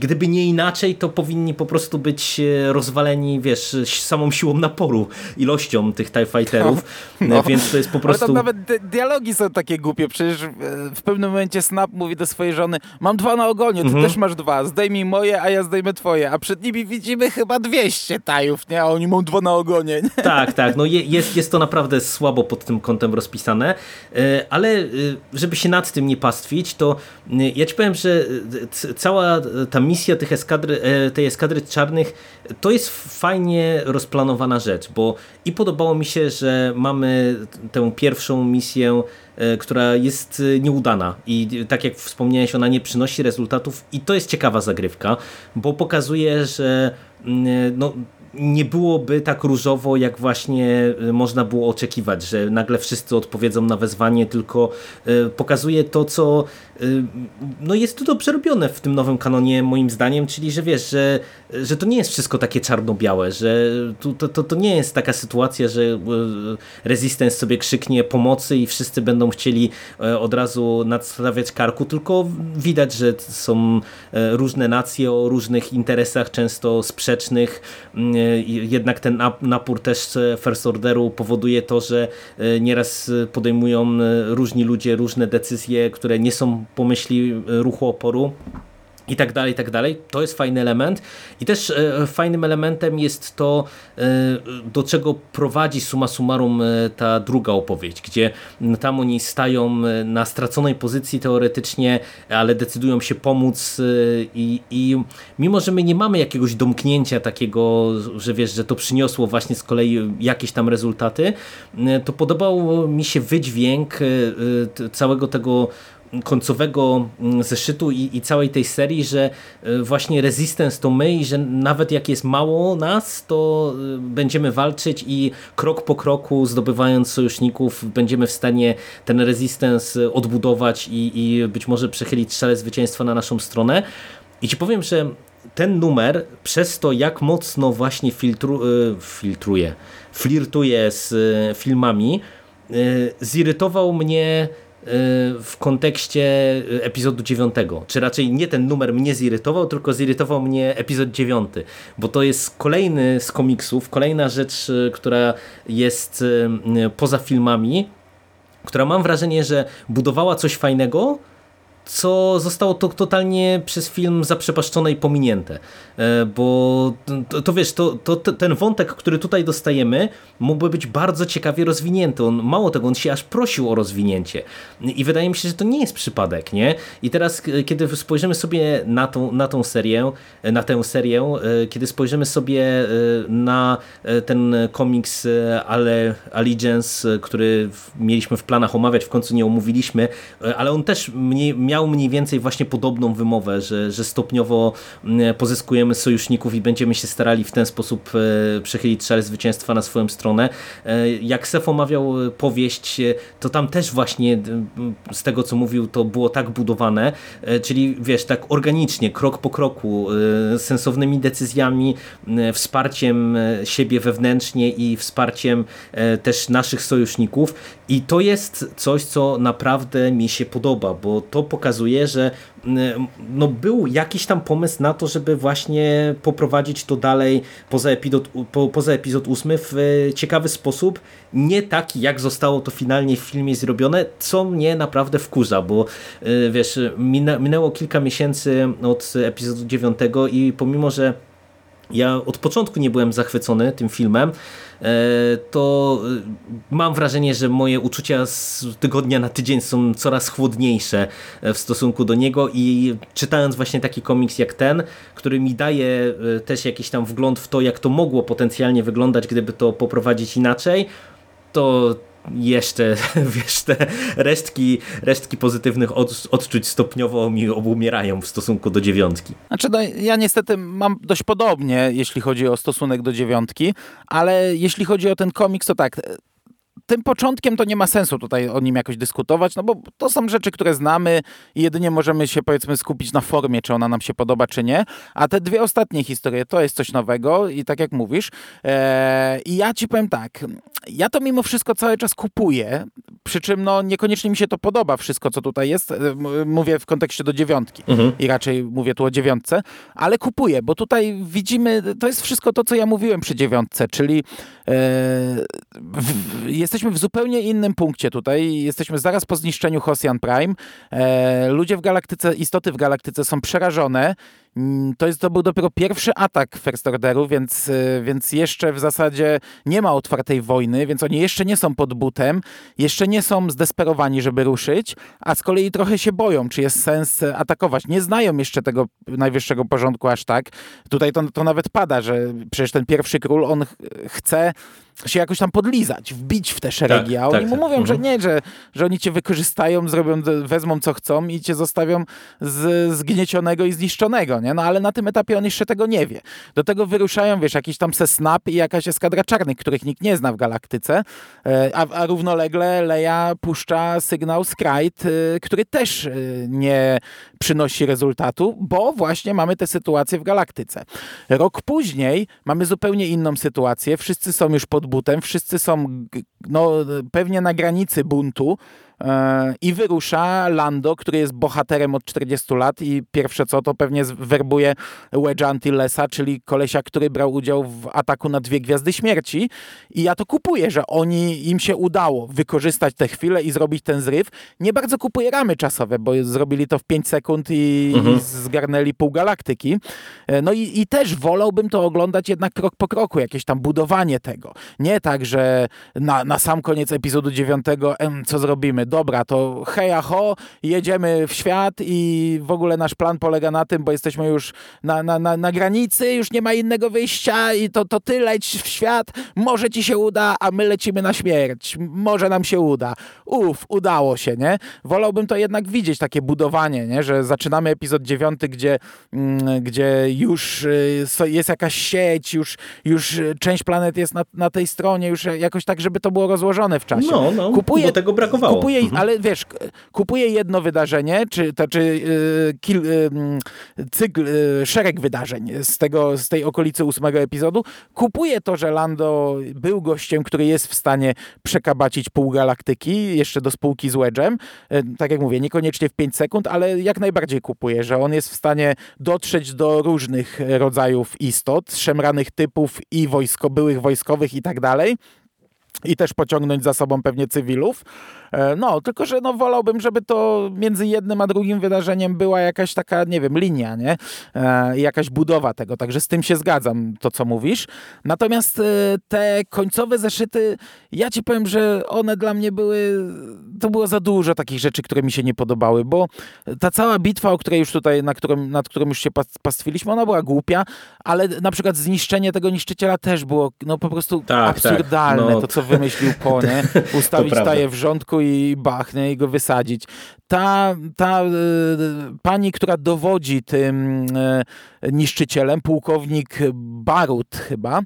gdyby nie inaczej, to powinni po prostu być e, rozwaleni, wiesz, samą siłą naporu, ilością tych TIE Fighterów, no, no. więc to jest po prostu... Ale nawet dialogi są takie głupie, przecież w pewnym momencie Snap mówi do swojej żony, mam dwa na ogonie, ty mhm. też masz dwa, zdejmij moje, a ja zdejmę twoje, a przed nimi widzimy chyba 200 tajów, nie? A oni mają dwa na ogonie. Nie? Tak, tak, no jest, jest to naprawdę słabo pod tym kątem rozpisane, e, ale e, żeby się nad tym nie pastwić, to ja ci powiem, że cała ta misja tych eskadry, tej eskadry czarnych to jest fajnie rozplanowana rzecz, bo i podobało mi się, że mamy tę pierwszą misję która jest nieudana. I tak jak wspomniałeś, ona nie przynosi rezultatów i to jest ciekawa zagrywka, bo pokazuje, że mm, no, nie byłoby tak różowo, jak właśnie y, można było oczekiwać, że nagle wszyscy odpowiedzą na wezwanie, tylko y, pokazuje to, co y, no jest tu dobrze robione w tym nowym kanonie, moim zdaniem, czyli że wiesz, że, że to nie jest wszystko takie czarno-białe, że to, to, to nie jest taka sytuacja, że Resistance sobie krzyknie pomocy i wszyscy będą chcieli od razu nadstawiać karku, tylko widać, że są różne nacje o różnych interesach, często sprzecznych, jednak ten napór też First Orderu powoduje to, że e, nieraz podejmują e, różni ludzie różne decyzje, które nie są pomyśli ruchu oporu i tak dalej, i tak dalej. To jest fajny element. I też e, fajnym elementem jest to, e, do czego prowadzi suma summarum e, ta druga opowieść, gdzie tam oni stają na straconej pozycji teoretycznie, ale decydują się pomóc i, i mimo, że my nie mamy jakiegoś domknięcia takiego, że wiesz, że to przyniosło właśnie z kolei jakieś tam rezultaty, to podobał mi się wydźwięk całego tego końcowego mm, zeszytu i, i, całej tej serii, że e, właśnie Resistance to my i że nawet jak jest mało nas, to e, będziemy walczyć i krok po kroku zdobywając sojuszników będziemy w stanie ten Resistance odbudować i, i być może przechylić szale zwycięstwa na naszą stronę. I ci powiem, że ten numer przez to jak mocno właśnie filtru, e, filtruje, flirtuje z filmami, zirytował mnie w kontekście epizodu 9, czy raczej nie ten numer mnie zirytował, tylko zirytował mnie epizod 9, bo to jest kolejny z komiksów, kolejna rzecz, która jest poza filmami, która mam wrażenie, że budowała coś fajnego, co zostało to totalnie przez film zaprzepaszczone i pominięte. E, bo to, to wiesz, to, to, ten wątek, który tutaj dostajemy, mógłby być bardzo ciekawie rozwinięty. On, mało tego, on się aż prosił o rozwinięcie. I wydaje mi się, że to nie jest przypadek, nie? I teraz, kiedy spojrzymy sobie na tą, na tą serię, na tę serię, e, kiedy spojrzymy sobie e, na ten komiks ale Allegiance, który mieliśmy w planach omawiać, w końcu nie omówiliśmy, ale on też mnie, miał mniej więcej właśnie podobną wymowę, że, że stopniowo pozyskujemy sojuszników i będziemy się starali w ten sposób e, przechylić szale zwycięstwa na swoją stronę. E, jak Sef omawiał powieść, e, to tam też właśnie z tego co mówił, to było tak budowane, czyli wiesz, tak organicznie, krok po kroku, sensownymi decyzjami, wsparciem siebie wewnętrznie i wsparciem też naszych sojuszników i to jest coś, co naprawdę mi się podoba, bo to pokazuje, że no, był jakiś tam pomysł na to, żeby właśnie poprowadzić to dalej poza epizod, po, poza epizod 8 w ciekawy sposób, nie taki jak zostało to finalnie w filmie zrobione, co mnie naprawdę wkurza, bo y, wiesz, minęło kilka miesięcy od epizodu 9 i pomimo, że ja od początku nie byłem zachwycony tym filmem, e, to e, mam wrażenie, że moje uczucia z tygodnia na tydzień są coraz chłodniejsze e, w stosunku do niego. I czytając właśnie taki komiks jak ten, który mi daje też jakiś tam wgląd w to, jak to mogło potencjalnie wyglądać, gdyby to poprowadzić inaczej, to jeszcze, [LAUGHS] wiesz, te resztki, resztki pozytywnych od, odczuć stopniowo mi obumierają w stosunku do dziewiątki. Znaczy, no, ja niestety mam dość podobnie, jeśli chodzi o stosunek do dziewiątki, ale jeśli chodzi o ten komiks, to tak, tym początkiem to nie ma sensu tutaj o nim jakoś dyskutować, no bo to są rzeczy, które znamy i jedynie możemy się powiedzmy skupić na formie, czy ona nam się podoba, czy nie. A te dwie ostatnie historie to jest coś nowego i tak jak mówisz. Ee, I ja ci powiem tak, ja to mimo wszystko cały czas kupuję, przy czym no niekoniecznie mi się to podoba wszystko, co tutaj jest. E, mówię w kontekście do dziewiątki mhm. i raczej mówię tu o dziewiątce, ale kupuję, bo tutaj widzimy, to jest wszystko to, co ja mówiłem przy dziewiątce, czyli e, jesteśmy w zupełnie innym punkcie tutaj. Jesteśmy zaraz po zniszczeniu Hosian Prime. E, ludzie w galaktyce, istoty w galaktyce są przerażone to, jest, to był dopiero pierwszy atak First Orderu, więc, y, więc jeszcze w zasadzie nie ma otwartej wojny, więc oni jeszcze nie są pod butem, jeszcze nie są zdesperowani, żeby ruszyć, a z kolei trochę się boją, czy jest sens atakować. Nie znają jeszcze tego najwyższego porządku aż tak. Tutaj to, to nawet pada, że przecież ten pierwszy król, on chce się jakoś tam podlizać, wbić w te szeregi, tak, a oni tak, mu tak. mówią, mhm. że nie, że, że oni cię wykorzystają, zrobią, wezmą co chcą i cię zostawią z, zgniecionego i zniszczonego, nie? No ale na tym etapie on jeszcze tego nie wie. Do tego wyruszają, wiesz, jakiś tam Sesnap i jakaś eskadra czarnych, których nikt nie zna w galaktyce, e, a, a równolegle Leia puszcza sygnał Skrite, który też e, nie przynosi rezultatu, bo właśnie mamy tę sytuację w galaktyce. Rok później mamy zupełnie inną sytuację, wszyscy są już pod butem, wszyscy są no, pewnie na granicy buntu, i wyrusza Lando, który jest bohaterem od 40 lat i pierwsze co to pewnie werbuje Wedge'a Antillesa, czyli kolesia, który brał udział w ataku na dwie Gwiazdy Śmierci i ja to kupuję, że oni, im się udało wykorzystać tę chwilę i zrobić ten zryw. Nie bardzo kupuję ramy czasowe, bo zrobili to w 5 sekund i, mhm. i zgarnęli pół galaktyki. E, no i, i też wolałbym to oglądać jednak krok po kroku, jakieś tam budowanie tego. Nie tak, że na, na sam koniec epizodu 9 co zrobimy? Dobra, to heja ho, jedziemy w świat i w ogóle nasz plan polega na tym, bo jesteśmy już na, na, na, na granicy, już nie ma innego wyjścia i to, to ty leć w świat, może ci się uda, a my lecimy na śmierć, może nam się uda. Uf, udało się, nie? Wolałbym to jednak widzieć, takie budowanie, nie? Że zaczynamy epizod dziewiąty, gdzie, mm, gdzie już y, jest jakaś sieć, już, już część planet jest na, na tej stronie, już jakoś tak, żeby to było rozłożone w czasie. No, no, kupuję, do tego brakowało. Kupuję mhm. ale wiesz, kupuję jedno wydarzenie, czy, to, czy yy, kil, yy, cykl, yy, szereg wydarzeń z, tego, z tej okolicy ósmego epizodu. Kupuję to, że Lando był gościem, który jest w stanie przekabacić pół galaktyki, jeszcze do spółki z Wedge'em. Y, tak jak mówię, niekoniecznie w 5 sekund, ale jak najbardziej kupuję, że on jest w stanie dotrzeć do różnych rodzajów istot, szemranych typów i wojsko, byłych wojskowych i tak dalej i też pociągnąć za sobą pewnie cywilów. E, no, tylko że no, wolałbym, żeby to między jednym a drugim wydarzeniem była jakaś taka, nie wiem, linia, nie? E, jakaś budowa tego, także z tym się zgadzam, to co mówisz. Natomiast e, te końcowe zeszyty, ja ci powiem, że one dla mnie były, to było za dużo takich rzeczy, które mi się nie podobały, bo ta cała bitwa, o której już tutaj, na którym, nad którą już się pastwiliśmy, ona była głupia, ale na przykład zniszczenie tego niszczyciela też było no po prostu tak, tak. absurdalne, tak. No. to co wymyślił Po, nie? [LAUGHS] Ustawić staje w rządku i bachnie i go wysadzić. Ta, ta e, pani, która dowodzi tym e, niszczycielem, pułkownik Barut chyba,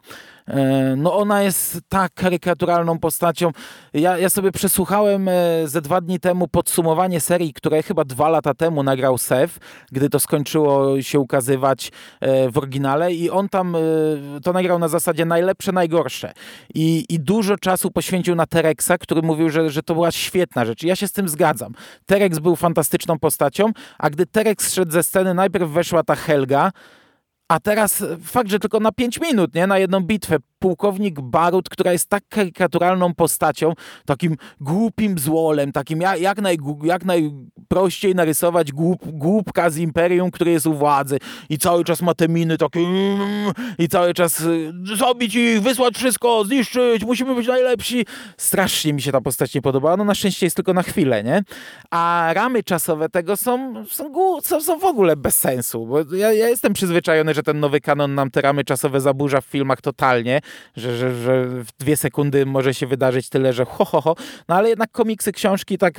E, no ona jest tak karykaturalną postacią. Ja, ja sobie przesłuchałem ze dwa dni temu podsumowanie serii, które chyba dwa lata temu nagrał Sef, gdy to skończyło się ukazywać w oryginale i on tam to nagrał na zasadzie najlepsze, najgorsze. I, i dużo czasu poświęcił na Terexa, który mówił, że, że to była świetna rzecz. Ja się z tym zgadzam. Terex był fantastyczną postacią, a gdy Terex szedł ze sceny, najpierw weszła ta Helga, a teraz fakt, że tylko na 5 minut, nie? Na jedną bitwę pułkownik Barut, która jest tak karykaturalną postacią, takim głupim złolem, takim jak, naj, jak najprościej narysować głup, głupka z Imperium, który jest u władzy i cały czas ma te miny takie i cały czas y, zabić ich, wysłać wszystko, zniszczyć, musimy być najlepsi. Strasznie mi się ta postać nie podobała, no na szczęście jest tylko na chwilę, nie? A ramy czasowe tego są, są, są, są w ogóle bez sensu, bo ja, ja jestem przyzwyczajony, że ten nowy kanon nam te ramy czasowe zaburza w filmach totalnie, że, że, że w dwie sekundy może się wydarzyć tyle, że ho, ho, ho. No ale jednak komiksy, książki, tak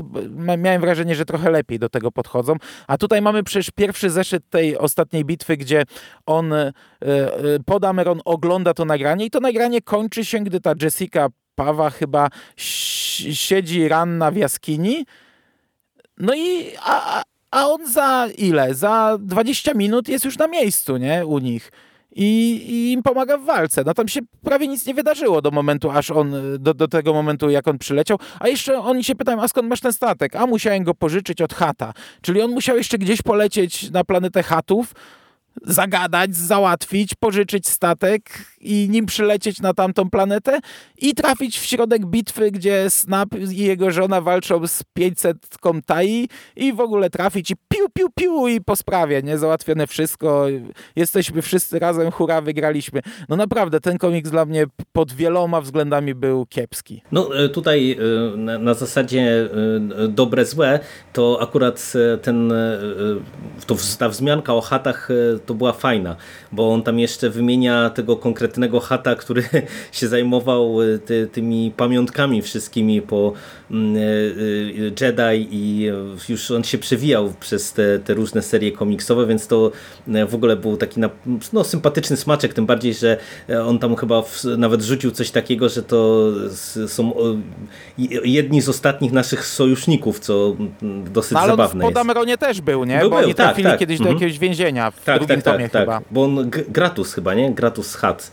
miałem wrażenie, że trochę lepiej do tego podchodzą. A tutaj mamy przecież pierwszy zeszyt tej ostatniej bitwy, gdzie on, e, e, Podameron ogląda to nagranie i to nagranie kończy się, gdy ta Jessica Pawa chyba siedzi ranna w jaskini. No i a, a on za ile? Za 20 minut jest już na miejscu, nie? U nich i, i, im pomaga w walce. No tam się prawie nic nie wydarzyło do momentu, aż on, do, do tego momentu, jak on przyleciał. A jeszcze oni się pytają, a skąd masz ten statek? A musiałem go pożyczyć od Hata. Czyli on musiał jeszcze gdzieś polecieć na planetę Hatów, zagadać, załatwić, pożyczyć statek i nim przylecieć na tamtą planetę i trafić w środek bitwy, gdzie Snap i jego żona walczą z 500 Tai i w ogóle trafić i piu, piu, piu i po sprawie, nie? Załatwione wszystko. Jesteśmy wszyscy razem, hura, wygraliśmy. No naprawdę, ten komiks dla mnie pod wieloma względami był kiepski. No e, tutaj e, na, na zasadzie e, dobre, złe, to akurat ten, to ta wzmianka o chatach to była fajna, bo on tam jeszcze wymienia tego konkretnego chata, który [LAUGHS] się zajmował ty, tymi pamiątkami wszystkimi po mm, Jedi i już on się przewijał przez te, te różne serie komiksowe, więc to w ogóle był taki no, sympatyczny smaczek, tym bardziej, że on tam chyba w, nawet rzucił coś takiego, że to są jedni z ostatnich naszych sojuszników, co dosyć no, ale zabawne on w Podameronie też był, nie? Był, Bo był, oni trafili tak, tak. kiedyś do mhm. jakiegoś więzienia w tak, drugim tak, tomie tak, chyba. Tak. Bo on Gratus chyba, nie? Gratus Hat,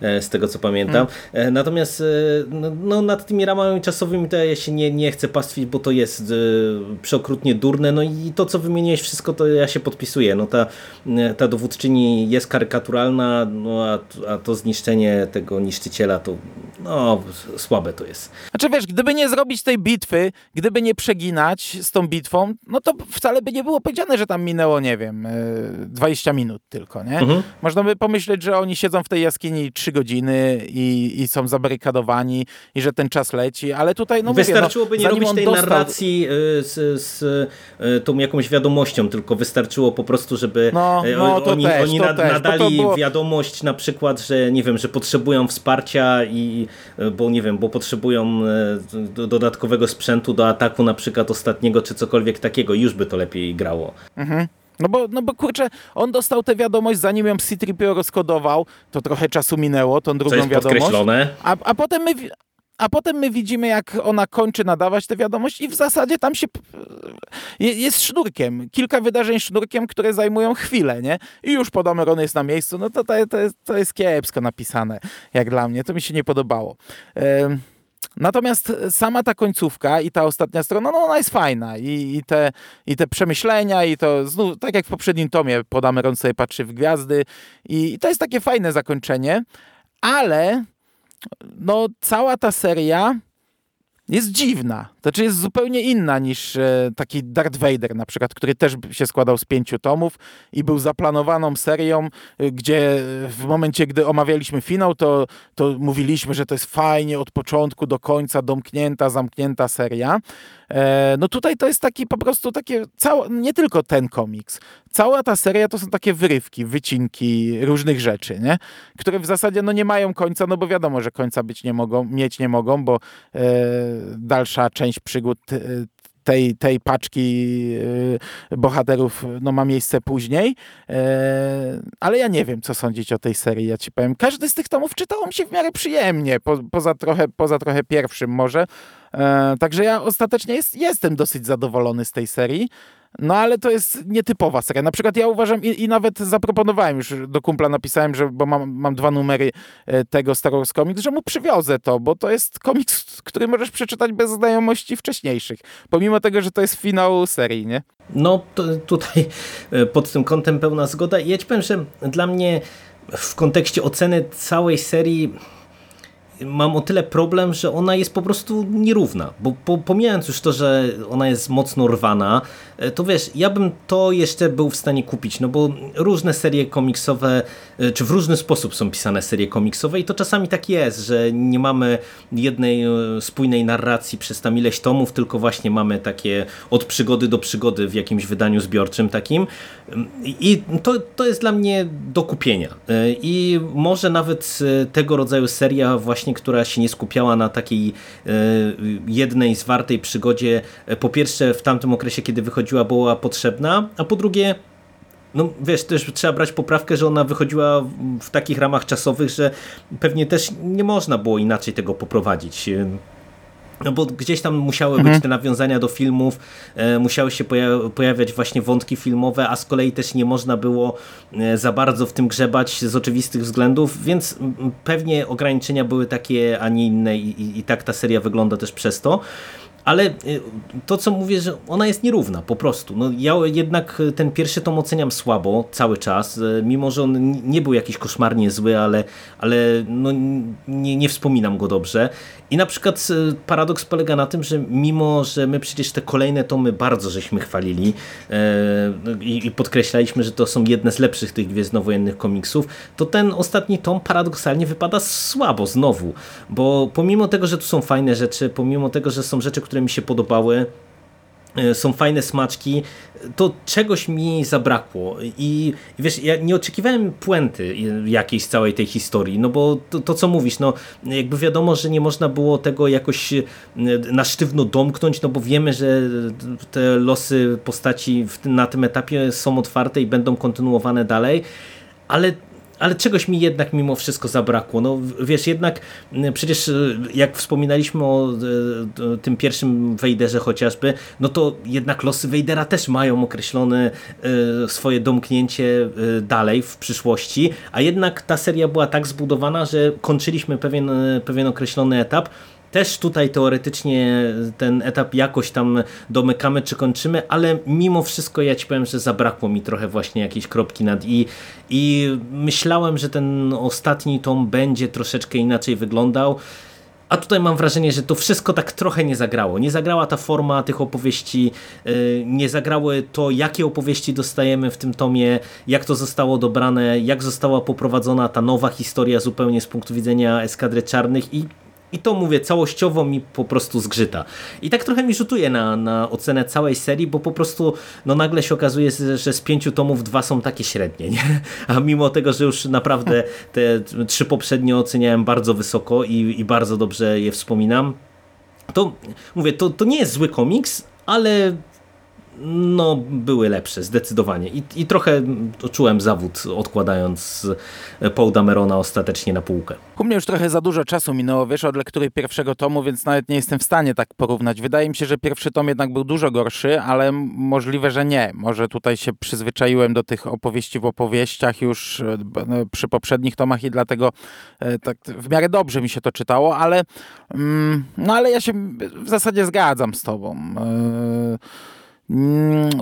z tego co pamiętam. Hmm. Natomiast e, no, no, nad tymi ramami czasowymi to ja się nie, nie chcę pastwić, bo to jest przeokrutnie durne. No i to, co wymieniłeś wszystko, to ja się podpisuję. No ta, ta dowódczyni jest karykaturalna, no a, a to zniszczenie tego niszczyciela to no, słabe to jest. Znaczy wiesz, gdyby nie zrobić tej bitwy, gdyby nie przeginać z tą bitwą, no to wcale by nie było powiedziane, że tam minęło, nie wiem, 20 e, minut tylko, nie? Mhm. Można by pomyśleć, że oni siedzą w tej jaskini 3 godziny i, i są zabarykadowani i że ten czas leci, ale tutaj, no Wystarczyłoby mówię, no, nie robić tej dostał... narracji e, z, z, e, tą jakąś wiadomością, tylko wystarczyło po prostu, żeby no, no, oni, też, oni nadali było... wiadomość na przykład, że nie wiem, że potrzebują wsparcia i bo nie wiem, bo potrzebują dodatkowego sprzętu do ataku na przykład ostatniego, czy cokolwiek takiego, już by to lepiej grało. Mhm. No bo, no bo kurczę, on dostał tę wiadomość, zanim ją c rozkodował, to trochę czasu minęło, tą drugą wiadomość. A, a potem my, a potem my widzimy, jak ona kończy nadawać tę wiadomość i w zasadzie tam się jest sznurkiem. Kilka wydarzeń sznurkiem, które zajmują chwilę, nie? I już on jest na miejscu. No to, to, to, jest, to jest kiepsko napisane, jak dla mnie. To mi się nie podobało. Natomiast sama ta końcówka i ta ostatnia strona, no ona jest fajna. I, i, te, i te przemyślenia i to znów, tak jak w poprzednim tomie, Podameron sobie patrzy w gwiazdy. I, i to jest takie fajne zakończenie, ale no cała ta seria jest dziwna. Znaczy jest zupełnie inna niż e, taki Darth Vader na przykład, który też się składał z pięciu tomów i był zaplanowaną serią, e, gdzie w momencie, gdy omawialiśmy finał, to, to mówiliśmy, że to jest fajnie od początku do końca domknięta, zamknięta seria. E, no tutaj to jest taki po prostu takie, cała, nie tylko ten komiks. Cała ta seria to są takie wyrywki, wycinki różnych rzeczy, nie? które w zasadzie no, nie mają końca, no bo wiadomo, że końca być nie mogą, mieć nie mogą, bo e, dalsza część przygód e, tej, tej paczki e, bohaterów no, ma miejsce później. E, ale ja nie wiem, co sądzić o tej serii, ja ci powiem. Każdy z tych tomów czytało mi się w miarę przyjemnie, po, poza, trochę, poza trochę pierwszym może. Także ja ostatecznie jest, jestem dosyć zadowolony z tej serii. No ale to jest nietypowa seria. Na przykład ja uważam i, i, nawet zaproponowałem już do kumpla, napisałem, że bo mam, mam dwa numery e, tego Star Wars Comics, że mu przywiozę to, bo to jest komiks, który możesz przeczytać bez znajomości wcześniejszych. Pomimo tego, że to jest finał serii, nie? No tutaj e, pod tym kątem pełna zgoda. Ja ci powiem, że dla mnie w kontekście oceny całej serii mam o tyle problem, że ona jest po prostu nierówna, bo po, pomijając już to, że ona jest mocno rwana, e, to wiesz, ja bym to jeszcze był w stanie kupić, no bo różne serie komiksowe, e, czy w różny sposób są pisane serie komiksowe i to czasami tak jest, że nie mamy jednej e, spójnej narracji przez tam ileś tomów, tylko właśnie mamy takie od przygody do przygody w jakimś wydaniu zbiorczym takim. I to, to jest dla mnie do kupienia. I może nawet tego rodzaju seria właśnie właśnie, która się nie skupiała na takiej e, jednej zwartej przygodzie, e, po pierwsze w tamtym okresie, kiedy wychodziła, była potrzebna, a po drugie no wiesz, też trzeba brać poprawkę, że ona wychodziła w takich ramach czasowych, że pewnie też nie można było inaczej tego poprowadzić. No bo gdzieś tam musiały mhm. być te nawiązania do filmów, e, musiały się pojawiać właśnie wątki filmowe, a z kolei też nie można było e, za bardzo w tym grzebać z oczywistych względów, więc pewnie ograniczenia były takie, a nie inne i, i, i tak ta seria wygląda też przez to. Ale y, to co mówię, że ona jest nierówna po prostu. No, ja jednak ten pierwszy tom oceniam słabo cały czas, y, mimo że on nie był jakiś koszmarnie zły, ale, ale no, nie, nie wspominam go dobrze. I na przykład y, paradoks polega na tym, że mimo, że my przecież te kolejne tomy bardzo żeśmy chwalili i, i podkreślaliśmy, że to są jedne z lepszych tych gwiezdnowojennych komiksów, to ten ostatni tom paradoksalnie wypada słabo znowu, bo pomimo tego, że tu są fajne rzeczy, pomimo tego, że są rzeczy, które mi się podobały, e, są fajne smaczki, to czegoś mi zabrakło. I wiesz, ja nie oczekiwałem puenty jakiejś całej tej historii, no bo to, to, co mówisz, no jakby wiadomo, że nie można było tego jakoś e, na sztywno domknąć, no bo wiemy, że te losy postaci na tym etapie są otwarte i będą kontynuowane dalej, ale ale czegoś mi jednak mimo wszystko zabrakło. No wiesz, jednak przecież y, jak wspominaliśmy o y, tym pierwszym Wejderze chociażby, no to jednak losy Wejdera też mają określone swoje domknięcie dalej w przyszłości, a jednak ta seria była tak zbudowana, że kończyliśmy pewien, pewien określony etap, też tutaj teoretycznie ten etap jakoś tam domykamy czy kończymy, ale mimo wszystko ja ci powiem, że zabrakło mi trochę właśnie jakiejś kropki nad i i myślałem, że ten ostatni tom będzie troszeczkę inaczej wyglądał. A tutaj mam wrażenie, że to wszystko tak trochę nie zagrało. Nie zagrała ta forma tych opowieści, y, nie zagrały to, jakie opowieści dostajemy w tym tomie, jak to zostało dobrane, jak została poprowadzona ta nowa historia zupełnie z punktu widzenia Eskadry Czarnych i i to mówię, całościowo mi po prostu zgrzyta. I tak trochę mi rzutuje na, na ocenę całej serii, bo po prostu no nagle się okazuje, że z pięciu tomów dwa są takie średnie, nie? A mimo tego, że już naprawdę te trzy poprzednie oceniałem bardzo wysoko i, i bardzo dobrze je wspominam, to mówię, to, to nie jest zły komiks, ale no, były lepsze, zdecydowanie. I, I trochę czułem zawód, odkładając Paul Damerona ostatecznie na półkę. U mnie już trochę za dużo czasu minęło, wiesz, od lektury pierwszego tomu, więc nawet nie jestem w stanie tak porównać. Wydaje mi się, że pierwszy tom jednak był dużo gorszy, ale możliwe, że nie. Może tutaj się przyzwyczaiłem do tych opowieści w opowieściach już e, no, przy poprzednich tomach i dlatego e, tak w miarę dobrze mi się to czytało, ale mm, no ale ja się w zasadzie zgadzam z tobą. Yy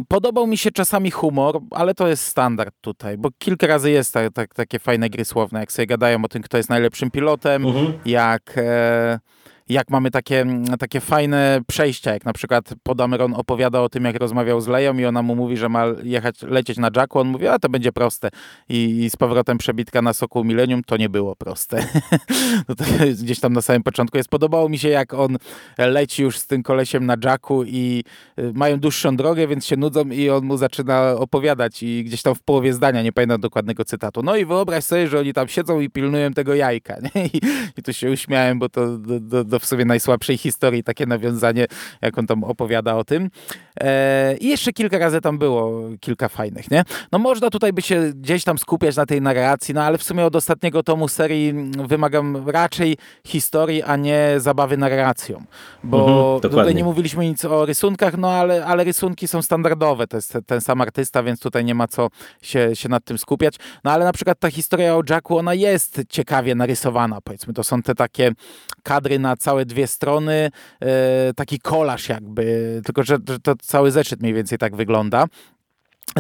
podobał mi się czasami humor, ale to jest standard tutaj, bo kilka razy jest tak, tak, takie fajne gry słowne, jak sobie gadają o tym, kto jest najlepszym pilotem, uh mhm. -huh. jak... E, jak mamy takie, takie fajne przejścia, jak na przykład Podameron opowiada o tym, jak rozmawiał z Leją i ona mu mówi, że ma jechać, lecieć na Jacku, on mówi, a to będzie proste. I, i z powrotem przebitka na Soku Millennium to nie było proste. [LAUGHS] no to gdzieś tam na samym początku jest. Podobało mi się, jak on leci już z tym kolesiem na Jacku i y, mają dłuższą drogę, więc się nudzą i on mu zaczyna opowiadać i gdzieś tam w połowie zdania, nie pamiętam dokładnego cytatu. No i wyobraź sobie, że oni tam siedzą i pilnują tego jajka. [LAUGHS] I, I tu się uśmiałem, bo to do, do, do w sobie najsłabszej historii, takie nawiązanie, jak on tam opowiada o tym. E, I jeszcze kilka razy tam było kilka fajnych, nie? No można tutaj by się gdzieś tam skupiać na tej narracji, no ale w sumie od ostatniego tomu serii wymagam raczej historii, a nie zabawy narracją. Bo mhm, tutaj nie mówiliśmy nic o rysunkach, no ale, ale rysunki są standardowe, to jest ten sam artysta, więc tutaj nie ma co się, się nad tym skupiać. No ale na przykład ta historia o Jacku, ona jest ciekawie narysowana, powiedzmy. To są te takie kadry na całe dwie strony, e, taki kolaż jakby, tylko że, to cały zeszyt mniej więcej tak wygląda.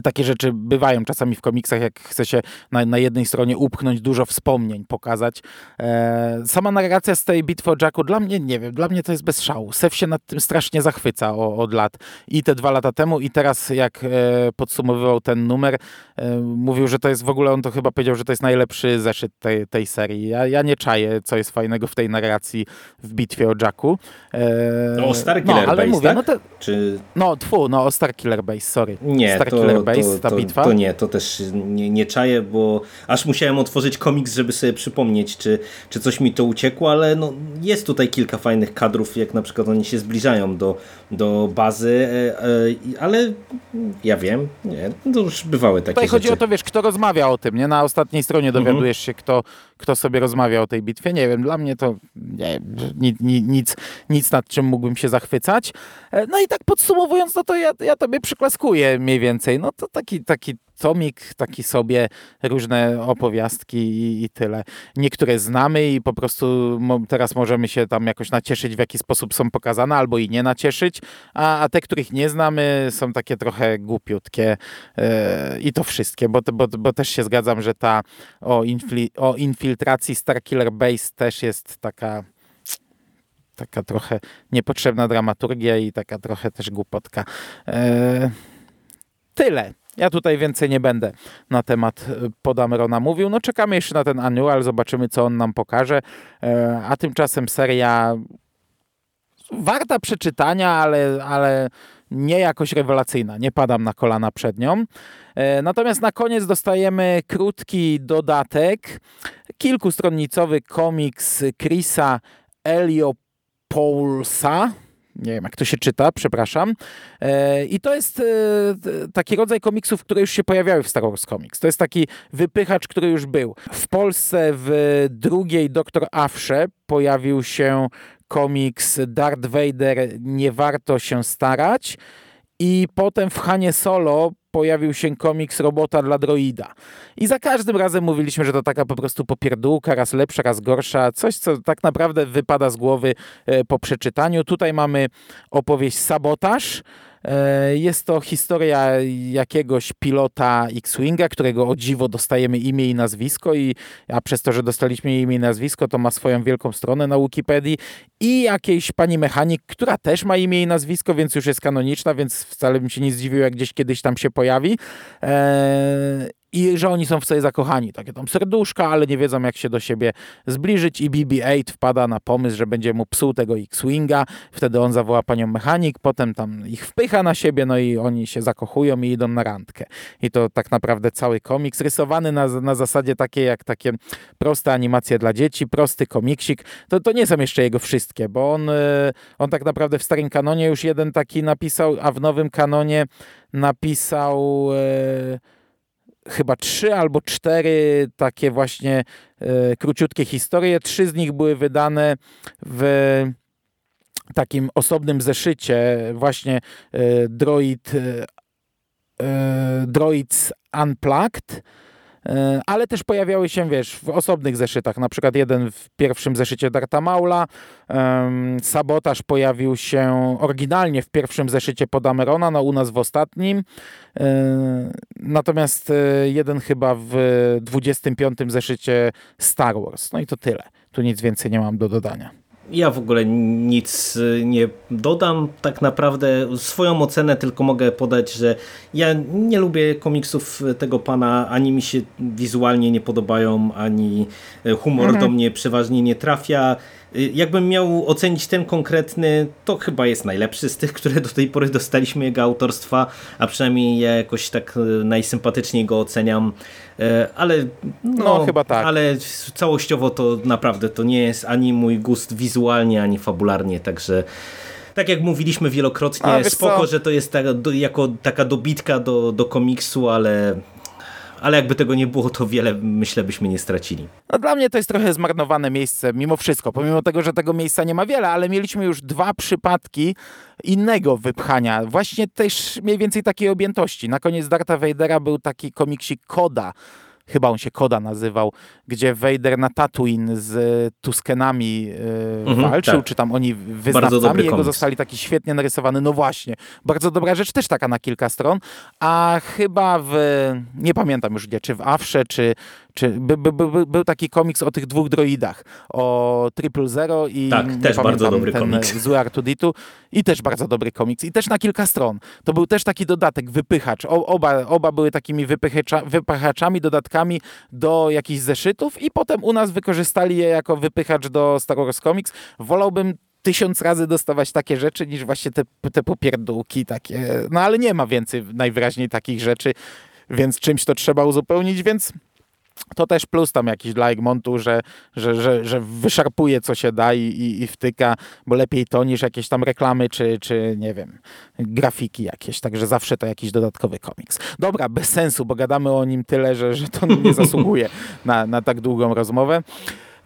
Takie rzeczy bywają czasami w komiksach, jak chce się na, na jednej stronie upchnąć dużo wspomnień, pokazać. E, sama narracja z tej bitwy o Jacku, dla mnie, nie wiem, dla mnie to jest bez szału. Sef się nad tym strasznie zachwyca o, od lat. I te dwa lata temu, i teraz jak e, podsumowywał ten numer, e, mówił, że to jest w ogóle, on to chyba powiedział, że to jest najlepszy zeszyt tej, tej serii. Ja, ja nie czaję, co jest fajnego w tej narracji w bitwie o Jacku. E, no, o Star Killer no, ale Base, mówię, tak? no, to, Czy... no, tfu, no, o Star Killer Base, sorry. Nie, Star to... Killer Base, to, ta to, bitwa? To nie, to też nie, nie czaję, bo aż musiałem otworzyć komiks, żeby sobie przypomnieć, czy, czy coś mi to uciekło, ale no, jest tutaj kilka fajnych kadrów, jak na przykład oni się zbliżają do, do bazy, e, e, ale ja wiem, nie, to już bywały takie Tutaj rzeczy. chodzi o to, wiesz, kto rozmawia o tym, nie? Na ostatniej stronie mhm. dowiadujesz się, kto, kto sobie rozmawia o tej bitwie. Nie wiem, dla mnie to nie, nic, nic nad czym mógłbym się zachwycać. E, no i tak podsumowując, no to ja, ja tobie przyklaskuję mniej więcej. No to taki, taki tomik, taki sobie, różne opowiastki i, i tyle. Niektóre znamy i po prostu teraz możemy się tam jakoś nacieszyć, w jaki sposób są pokazane, albo i nie nacieszyć, a, a te, których nie znamy, są takie trochę głupiutkie e, i to wszystkie, bo, bo, bo też się zgadzam, że ta o, infli, o infiltracji Starkiller Base też jest taka taka trochę niepotrzebna dramaturgia i taka trochę też głupotka. E, tyle. Ja tutaj więcej nie będę na temat e, Podamrona mówił. No czekamy jeszcze na ten annual, zobaczymy co on nam pokaże. E, a tymczasem seria warta przeczytania, ale, ale nie jakoś rewelacyjna. Nie padam na kolana przed nią. E, natomiast na koniec dostajemy krótki dodatek. Kilkustronnicowy komiks Chrisa Eliopoulsa nie wiem jak to się czyta, przepraszam. E, I to jest e, taki rodzaj komiksów, które już się pojawiały w Star Wars Comics. To jest taki wypychacz, który już był. W Polsce w drugiej Doktor Afrze pojawił się komiks Darth Vader Nie warto się starać. I potem w Hanie Solo pojawił się komiks Robota dla droida. I za każdym razem mówiliśmy, że to taka po prostu popierdółka, raz lepsza, raz gorsza, coś, co tak naprawdę wypada z głowy e, po przeczytaniu. Tutaj mamy opowieść Sabotaż, jest to historia jakiegoś pilota X-Winga, którego o dziwo dostajemy imię i nazwisko, i, a przez to, że dostaliśmy imię i nazwisko, to ma swoją wielką stronę na Wikipedii i jakiejś pani mechanik, która też ma imię i nazwisko, więc już jest kanoniczna, więc wcale bym się nie zdziwił, jak gdzieś kiedyś tam się pojawi. Eee, i że oni są w sobie zakochani. Takie tam serduszka, ale nie wiedzą jak się do siebie zbliżyć i BB-8 wpada na pomysł, że będzie mu psuł tego X-Winga, wtedy on zawoła panią mechanik, potem tam ich wpycha na siebie, no i oni się zakochują i idą na randkę. I to tak naprawdę cały komiks, rysowany na, na zasadzie takiej jak takie proste animacje dla dzieci, prosty komiksik. To, to nie są jeszcze jego wszystkie, bo on, e, on tak naprawdę w starym kanonie już jeden taki napisał, a w nowym kanonie napisał... E, chyba trzy albo cztery takie właśnie e, króciutkie historie. Trzy z nich były wydane w takim osobnym zeszycie właśnie e, Droid e, e Droids Unplugged ale też pojawiały się, wiesz, w osobnych zeszytach, na przykład jeden w pierwszym zeszycie Darta Maula, Sabotaż pojawił się oryginalnie w pierwszym zeszycie Podamerona, no u nas w ostatnim, e, natomiast e, jeden chyba w 25 zeszycie Star Wars, no i to tyle, tu nic więcej nie mam do dodania. Ja w ogóle nic y, nie dodam. Tak naprawdę swoją ocenę tylko mogę podać, że ja nie lubię komiksów tego pana, ani mi się wizualnie nie podobają, ani humor mhm. do mnie przeważnie nie trafia. Y, jakbym miał ocenić ten konkretny, to chyba jest najlepszy z tych, które do tej pory dostaliśmy jego autorstwa, a przynajmniej ja jakoś tak y, najsympatyczniej go oceniam. Y, ale no, no chyba tak. Ale całościowo to naprawdę to nie jest ani mój gust wizualnie, ani fabularnie, także tak jak mówiliśmy wielokrotnie, spoko, co? że to jest ta, do, jako taka dobitka do, do komiksu, ale ale jakby tego nie było, to wiele myślę byśmy nie stracili. No, dla mnie to jest trochę zmarnowane miejsce mimo wszystko, pomimo tego, że tego miejsca nie ma wiele, ale mieliśmy już dwa przypadki innego wypchania, właśnie też mniej więcej takiej objętości. Na koniec Darta Vadera był taki komiksik Koda, chyba on się Koda nazywał, gdzie Vader na Tatooine z Tuskenami yy, mhm, walczył, tak. czy tam oni wyznawcami jego zostali taki świetnie narysowany. No właśnie, bardzo dobra rzecz, też taka na kilka stron, a chyba w, nie pamiętam już gdzie, czy w Afrze, czy, czy by, by, by, był taki komiks o tych dwóch droidach, o Triple Zero i tak, też bardzo dobry ten komiks. [LAUGHS] zły Artuditu i też bardzo dobry komiks i też na kilka stron. To był też taki dodatek, wypychacz. O, oba, oba były takimi wypychacza, wypychaczami, dodatkami do jakichś zeszytów i potem u nas wykorzystali je jako wypychacz do Star Wars Comics. Wolałbym tysiąc razy dostawać takie rzeczy niż właśnie te, te popierdółki takie. No ale nie ma więcej najwyraźniej takich rzeczy, więc czymś to trzeba uzupełnić, więc to też plus tam jakiś dla Egmontu, że, że, że, że wyszarpuje co się da i, i, i, wtyka, bo lepiej to niż jakieś tam reklamy czy, czy nie wiem, grafiki jakieś, także zawsze to jakiś dodatkowy komiks. Dobra, bez sensu, bo gadamy o nim tyle, że, że to nie [LAUGHS] zasługuje na, na tak długą rozmowę.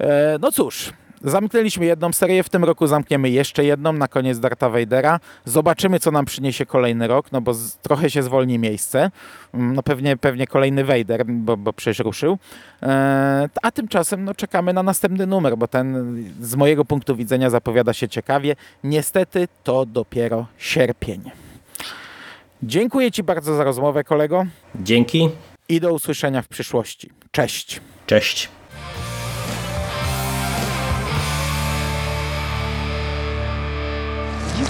E, no cóż, Zamknęliśmy jedną serię, w tym roku zamkniemy jeszcze jedną, na koniec Darta Vadera. Zobaczymy, co nam przyniesie kolejny rok, no bo z, trochę się zwolni miejsce. Mm, No pewnie, pewnie kolejny Vader, bo, bo przecież ruszył. E, a tymczasem no, czekamy na następny numer, bo ten z mojego punktu widzenia zapowiada się ciekawie. Niestety to dopiero sierpień. Dziękuję Ci bardzo za rozmowę, kolego, Dzięki, i do usłyszenia w przyszłości. Cześć. cześć.